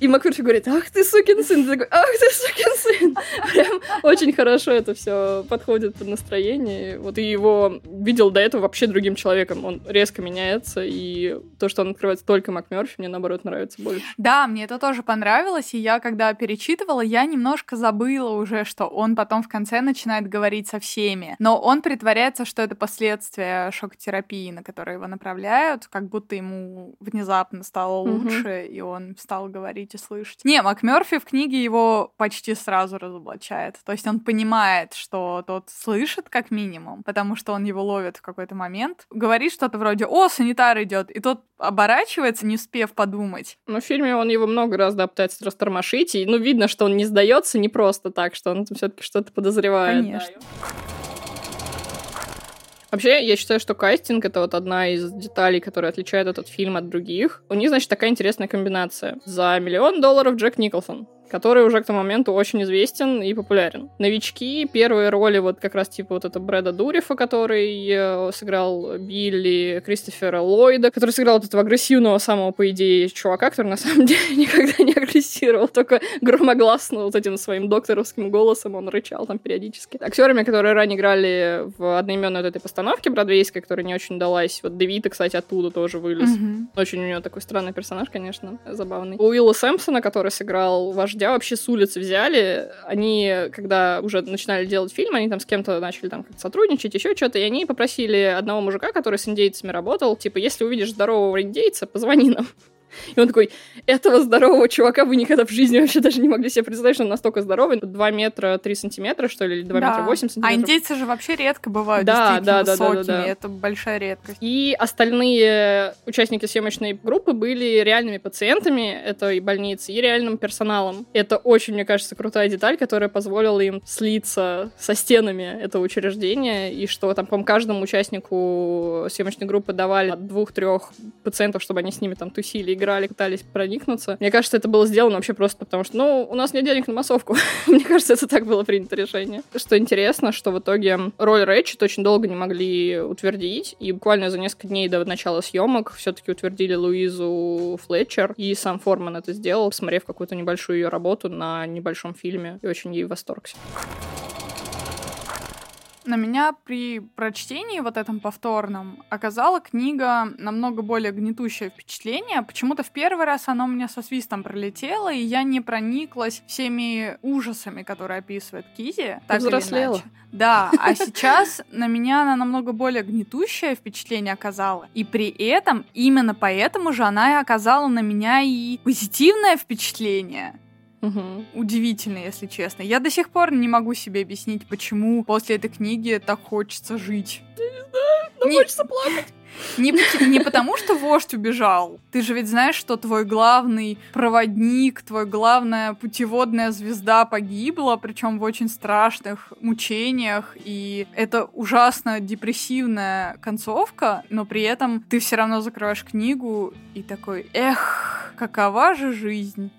и МакФерфи говорит, ах ты сукин сын, ты такой, ах ты сукин сын. Прям очень хорошо это все подходит под настроение. Вот и его видел до этого вообще другим человеком. Он резко меняется, и то, что он открывается только МакМёрфи, мне наоборот нравится больше. Да, мне это тоже понравилось, и я, когда перечитывала, я немножко забыла уже, что он потом в конце начинает говорить со всеми. Но он притворяется, что это последствия шок-терапии, на которые его направляют, как будто ему внезапно стало лучше, и он стал говорить умеете слышать. Не, МакМёрфи в книге его почти сразу разоблачает. То есть он понимает, что тот слышит как минимум, потому что он его ловит в какой-то момент. Говорит что-то вроде «О, санитар идет», и тот оборачивается, не успев подумать. Но в фильме он его много раз, да, пытается растормошить, и, ну, видно, что он не сдается не просто так, что он все таки что-то подозревает. Конечно. Да. Вообще, я считаю, что кастинг — это вот одна из деталей, которая отличает этот фильм от других. У них, значит, такая интересная комбинация. За миллион долларов Джек Николсон который уже к тому моменту очень известен и популярен. Новички, первые роли вот как раз типа вот это Брэда Дурифа, который э, сыграл Билли, Кристофера Ллойда, который сыграл вот этого агрессивного самого, по идее, чувака, который на самом деле никогда не агрессировал, только громогласно вот этим своим докторовским голосом он рычал там периодически. Актерами, которые ранее играли в одноименной вот этой постановке бродвейской, которая не очень удалась. Вот Девита, кстати, оттуда тоже вылез. Mm-hmm. Очень у него такой странный персонаж, конечно, забавный. У Уилла Сэмпсона, который сыграл вождя вождя вообще с улицы взяли. Они, когда уже начинали делать фильм, они там с кем-то начали там сотрудничать, еще что-то, и они попросили одного мужика, который с индейцами работал, типа, если увидишь здорового индейца, позвони нам. И он такой, этого здорового чувака вы никогда в жизни вообще даже не могли себе представить, что он настолько здоровый. 2 метра 3 сантиметра, что ли, или 2 да. метра 8 сантиметров. А индейцы же вообще редко бывают да, да, да, высокими. Да, да, да. Это большая редкость. И остальные участники съемочной группы были реальными пациентами этой больницы и реальным персоналом. Это очень, мне кажется, крутая деталь, которая позволила им слиться со стенами этого учреждения, и что там, по каждому участнику съемочной группы давали от двух-трех пациентов, чтобы они с ними там тусили играли, пытались проникнуться. Мне кажется, это было сделано вообще просто потому, что, ну, у нас нет денег на массовку. Мне кажется, это так было принято решение. Что интересно, что в итоге роль Рэчет очень долго не могли утвердить, и буквально за несколько дней до начала съемок все-таки утвердили Луизу Флетчер, и сам Форман это сделал, посмотрев какую-то небольшую ее работу на небольшом фильме, и очень ей восторгся на меня при прочтении вот этом повторном оказала книга намного более гнетущее впечатление. Почему-то в первый раз оно у меня со свистом пролетело, и я не прониклась всеми ужасами, которые описывает Кизи. Так Взрослела. Да, а сейчас на меня она намного более гнетущее впечатление оказала. И при этом, именно поэтому же она и оказала на меня и позитивное впечатление. Угу. Удивительно, если честно. Я до сих пор не могу себе объяснить, почему после этой книги так хочется жить. Я не знаю, но не... хочется плакать. Не, не потому, что вождь убежал. Ты же ведь знаешь, что твой главный проводник, твой главная путеводная звезда погибла, причем в очень страшных мучениях. И это ужасно депрессивная концовка, но при этом ты все равно закрываешь книгу и такой, эх, какова же жизнь.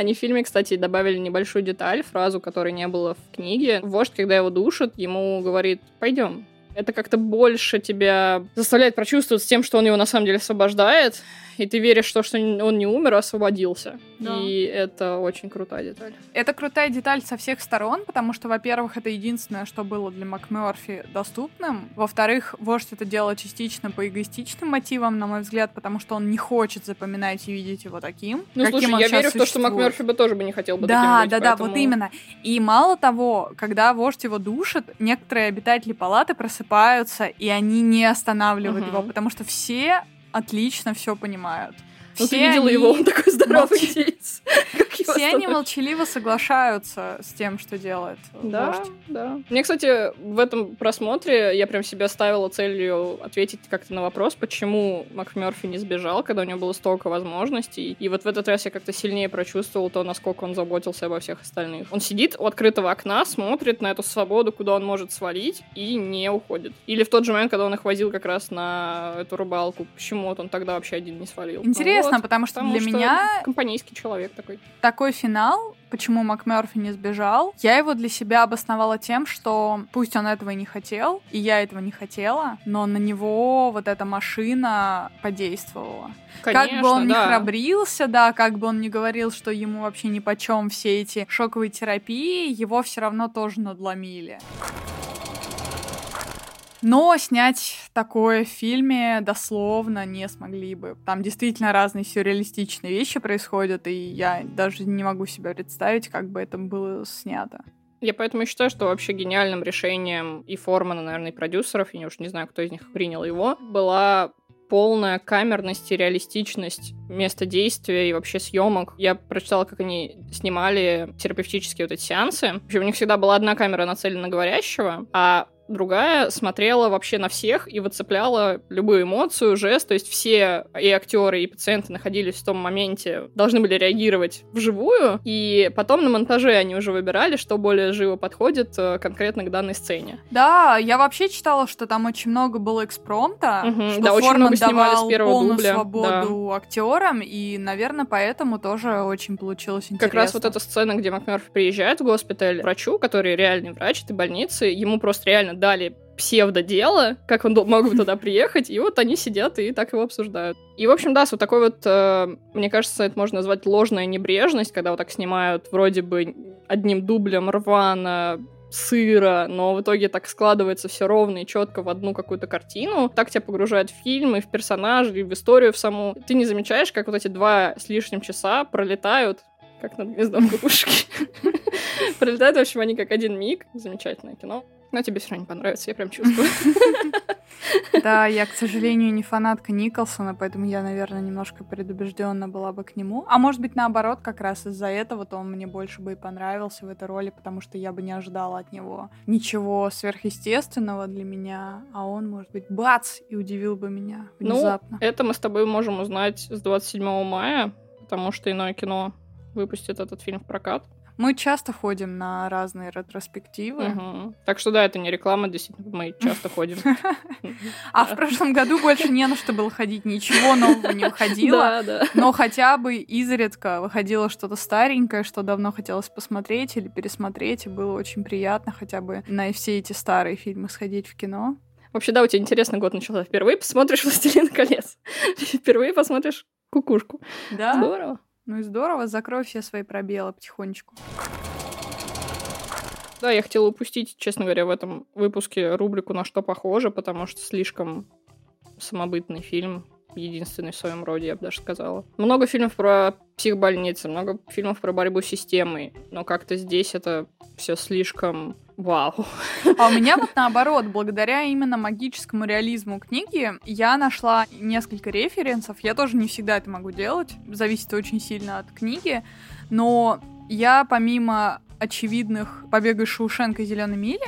Они в фильме, кстати, добавили небольшую деталь, фразу, которой не было в книге. Вождь, когда его душит, ему говорит, пойдем, это как-то больше тебя заставляет прочувствовать с тем, что он его на самом деле освобождает, и ты веришь в то, что он не умер, а освободился. Да. И это очень крутая деталь. Это крутая деталь со всех сторон, потому что, во-первых, это единственное, что было для МакМёрфи доступным. Во-вторых, вождь это делал частично по эгоистичным мотивам, на мой взгляд, потому что он не хочет запоминать и видеть его таким. Ну, каким слушай, он я верю в то, что МакМёрфи бы тоже бы не хотел бы да, таким быть. Да, да, поэтому... да, вот именно. И мало того, когда вождь его душит, некоторые обитатели палаты просыпаются, и они не останавливают угу. его, потому что все отлично все понимают. Ну, ты видела они... его, он такой здоровый молч... индейец. Все они молчаливо соглашаются с тем, что делает да, вождь. Да, Мне, кстати, в этом просмотре я прям себе ставила целью ответить как-то на вопрос, почему МакМёрфи не сбежал, когда у него было столько возможностей. И вот в этот раз я как-то сильнее прочувствовал то, насколько он заботился обо всех остальных. Он сидит у открытого окна, смотрит на эту свободу, куда он может свалить, и не уходит. Или в тот же момент, когда он их возил как раз на эту рыбалку, почему вот он тогда вообще один не свалил. Интересно, интересно, потому что потому для что меня... Компанейский человек такой. Такой финал, почему МакМёрфи не сбежал, я его для себя обосновала тем, что пусть он этого и не хотел, и я этого не хотела, но на него вот эта машина подействовала. Конечно, как бы он да. ни храбрился, да, как бы он ни говорил, что ему вообще ни по чем все эти шоковые терапии, его все равно тоже надломили. Но снять такое в фильме дословно не смогли бы. Там действительно разные сюрреалистичные вещи происходят, и я даже не могу себе представить, как бы это было снято. Я поэтому считаю, что вообще гениальным решением и Формана, наверное, и продюсеров, я уж не знаю, кто из них принял его, была полная камерность и реалистичность места действия и вообще съемок. Я прочитала, как они снимали терапевтические вот эти сеансы. В общем, у них всегда была одна камера нацелена на говорящего, а другая смотрела вообще на всех и выцепляла любую эмоцию, жест, то есть все и актеры, и пациенты находились в том моменте, должны были реагировать вживую, и потом на монтаже они уже выбирали, что более живо подходит э, конкретно к данной сцене. Да, я вообще читала, что там очень много было экспромта, Мгм, что да, очень много снимали с первого полную дубля, свободу актерам, и, наверное, поэтому тоже очень получилось интересно. Как раз вот эта сцена, где МакМерфи приезжает в госпиталь, врачу, который реальный врач этой больницы, ему просто реально дали псевдодело, как он мог бы туда приехать, и вот они сидят и так его обсуждают. И, в общем, да, с вот такой вот, э, мне кажется, это можно назвать ложная небрежность, когда вот так снимают вроде бы одним дублем рвано, сыро, но в итоге так складывается все ровно и четко в одну какую-то картину. Так тебя погружает в фильм и в персонажей, и в историю в саму. Ты не замечаешь, как вот эти два с лишним часа пролетают как над гнездом кукушки. Пролетают, в общем, они как один миг. Замечательное кино. Но тебе все равно не понравится, я прям чувствую. Да, я, к сожалению, не фанатка Николсона, поэтому я, наверное, немножко предубеждена была бы к нему. А может быть, наоборот, как раз из-за этого-то он мне больше бы и понравился в этой роли, потому что я бы не ожидала от него ничего сверхъестественного для меня, а он, может быть, бац, и удивил бы меня Ну, внезапно. это мы с тобой можем узнать с 27 мая, потому что иное кино выпустит этот фильм в прокат. Мы часто ходим на разные ретроспективы. Мгм. Так что да, это не реклама, действительно, мы часто ходим. А в прошлом году больше не на что было ходить, ничего нового не выходило. Но хотя бы изредка выходило что-то старенькое, что давно хотелось посмотреть или пересмотреть, и было очень приятно хотя бы на все эти старые фильмы сходить в кино. Вообще, да, у тебя интересный год начался. Впервые посмотришь «Властелин колец». Впервые посмотришь «Кукушку». Да? Здорово. Ну и здорово, закрой все свои пробелы потихонечку. Да, я хотела упустить, честно говоря, в этом выпуске рубрику «На что похоже», потому что слишком самобытный фильм, единственный в своем роде, я бы даже сказала. Много фильмов про психбольницы, много фильмов про борьбу с системой, но как-то здесь это все слишком вау. А у меня вот наоборот, благодаря именно магическому реализму книги, я нашла несколько референсов. Я тоже не всегда это могу делать, зависит очень сильно от книги, но я помимо очевидных «Побега из Шоушенка» и «Зеленой мили»,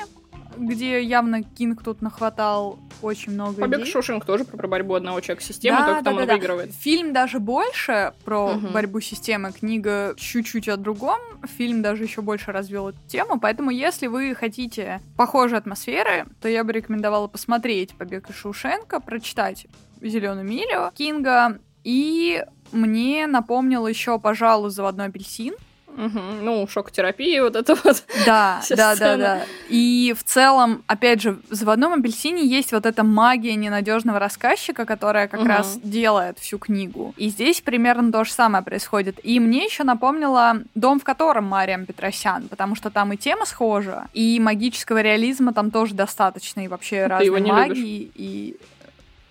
где явно Кинг тут нахватал очень много Побег идей. Шушинг тоже про борьбу одного человека с системой, Да, только там да, он да, да. выигрывает. Фильм даже больше про Мгм. борьбу с системой, книга чуть-чуть о другом. Фильм даже еще больше развел эту тему. Поэтому, если вы хотите похожей атмосферы, то я бы рекомендовала посмотреть Побег из Шоушенка, прочитать Зеленую милю Кинга. И мне напомнил еще, пожалуй, заводной апельсин. Ну, шокотерапия, вот это вот. Да, да, да, сцена. да. И в целом, опять же, в заводном апельсине есть вот эта магия ненадежного рассказчика, которая как раз делает всю книгу. И здесь примерно то же самое происходит. И мне еще напомнила дом, в котором Мариам Петросян, потому что там и тема схожа, и магического реализма там тоже достаточно, и вообще разной его не магии. И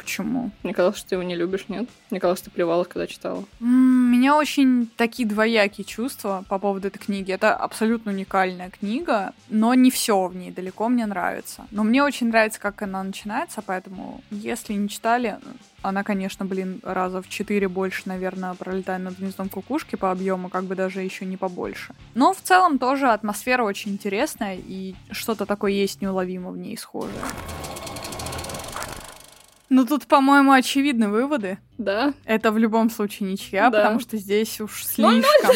почему? Мне казалось, что ты его не любишь, нет? Мне казалось, ты плевалась, когда читала. У меня очень такие двоякие чувства по поводу этой книги. Это абсолютно уникальная книга, но не все в ней далеко мне нравится. Но мне очень нравится, как она начинается, поэтому, если не читали, она, конечно, блин, раза в четыре больше, наверное, пролетает над гнездом кукушки по объему, как бы даже еще не побольше. Но в целом тоже атмосфера очень интересная, и что-то такое есть неуловимо в ней схожее. Ну тут, по-моему, очевидны выводы. Да? Это в любом случае ничья, Да. потому что здесь уж Ноль-ноль. слишком,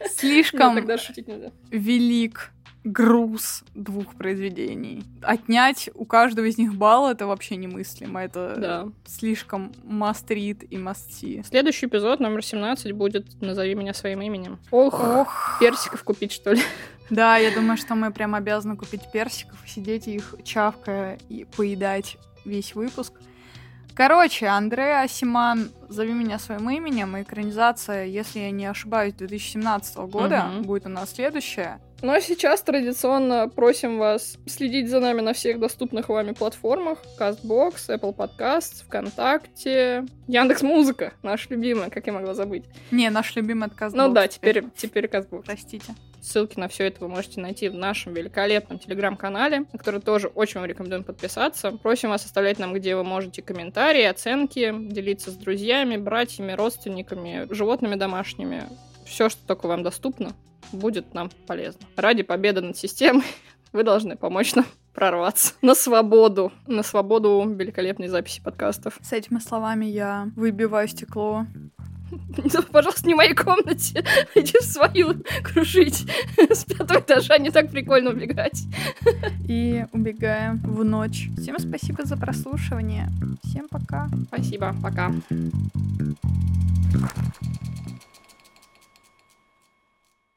Нет, слишком тогда шутить нельзя. велик груз двух произведений. Отнять у каждого из них балл это вообще немыслимо. Это Да. слишком read и see. Следующий эпизод, номер 17, будет «Назови меня своим именем». Ох, Ох, персиков купить, что ли? да, я думаю, что мы прям обязаны купить персиков и сидеть их чавкая и поедать весь выпуск. Короче, Андре Асиман «Зови меня своим именем» экранизация, если я не ошибаюсь, 2017 года Мгм. будет у нас следующая. Ну а сейчас традиционно просим вас следить за нами на всех доступных вами платформах. CastBox, Apple Podcasts, ВКонтакте, Яндекс Музыка, наша любимая, как я могла забыть. Не, наш любимый отказ. Ну да, теперь, теперь CastBox. Простите. Ссылки на все это вы можете найти в нашем великолепном телеграм-канале, на который тоже очень вам рекомендуем подписаться. Просим вас оставлять нам, где вы можете комментарии, оценки, делиться с друзьями, братьями, родственниками, животными домашними. Все, что только вам доступно, будет нам полезно. Ради победы над системой вы должны помочь нам прорваться на свободу, на свободу великолепной записи подкастов. С этими словами я выбиваю стекло. Пожалуйста, не в моей комнате. Иди в свою кружить. С пятого этажа не так прикольно убегать. И убегаем в ночь. Всем спасибо за прослушивание. Всем пока. Спасибо, пока.